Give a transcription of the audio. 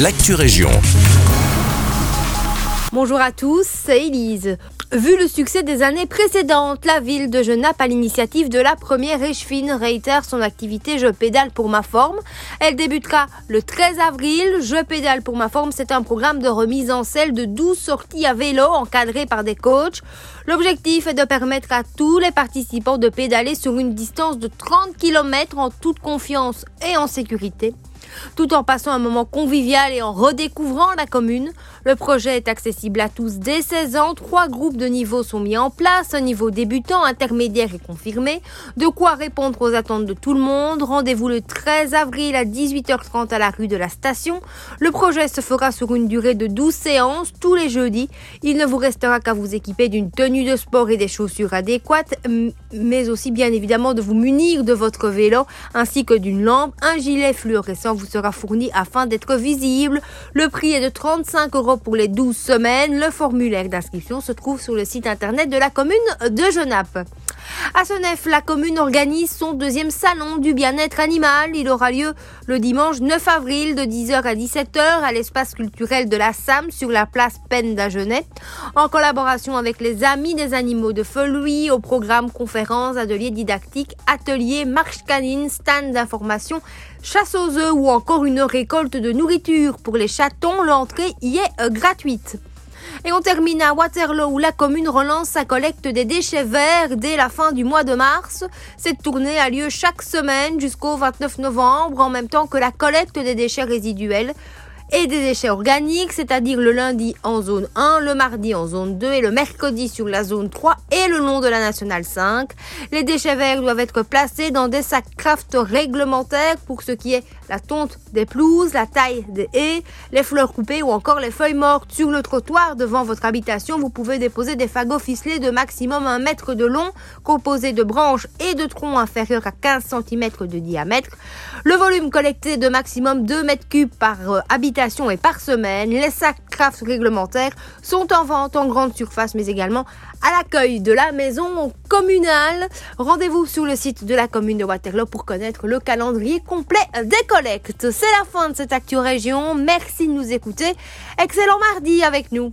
l'actu région. Bonjour à tous, c'est Elise. Vu le succès des années précédentes, la ville de Genappe, à l'initiative de la première Richefine, réitère son activité Je pédale pour ma forme. Elle débutera le 13 avril. Je pédale pour ma forme, c'est un programme de remise en selle de 12 sorties à vélo encadrées par des coachs. L'objectif est de permettre à tous les participants de pédaler sur une distance de 30 km en toute confiance et en sécurité tout en passant un moment convivial et en redécouvrant la commune. Le projet est accessible à tous dès 16 ans. Trois groupes de niveaux sont mis en place, un niveau débutant, intermédiaire et confirmé. De quoi répondre aux attentes de tout le monde. Rendez-vous le 13 avril à 18h30 à la rue de la station. Le projet se fera sur une durée de 12 séances tous les jeudis. Il ne vous restera qu'à vous équiper d'une tenue de sport et des chaussures adéquates, mais aussi bien évidemment de vous munir de votre vélo ainsi que d'une lampe, un gilet fluorescent sera fourni afin d'être visible. Le prix est de 35 euros pour les 12 semaines. Le formulaire d'inscription se trouve sur le site internet de la commune de Genappe. À Senef, la commune organise son deuxième salon du bien-être animal. Il aura lieu le dimanche 9 avril de 10h à 17h à l'espace culturel de la SAM sur la place Peine d'Agenais. En collaboration avec les Amis des animaux de Feluy au programme conférences, ateliers didactiques, ateliers, marche canine, stand d'information, chasse aux œufs ou encore une récolte de nourriture pour les chatons. L'entrée y est gratuite. Et on termine à Waterloo où la commune relance sa collecte des déchets verts dès la fin du mois de mars. Cette tournée a lieu chaque semaine jusqu'au 29 novembre en même temps que la collecte des déchets résiduels et des déchets organiques, c'est-à-dire le lundi en zone 1, le mardi en zone 2 et le mercredi sur la zone 3 et le long de la nationale 5. Les déchets verts doivent être placés dans des sacs craft réglementaires pour ce qui est la tonte des pelouses, la taille des haies, les fleurs coupées ou encore les feuilles mortes. Sur le trottoir devant votre habitation, vous pouvez déposer des fagots ficelés de maximum 1 mètre de long, composés de branches et de troncs inférieurs à 15 cm de diamètre. Le volume collecté de maximum 2 mètres cubes par euh, et par semaine. Les sacs craft réglementaires sont en vente en grande surface mais également à l'accueil de la maison communale. Rendez-vous sur le site de la commune de Waterloo pour connaître le calendrier complet des collectes. C'est la fin de cette Actu Région. Merci de nous écouter. Excellent mardi avec nous.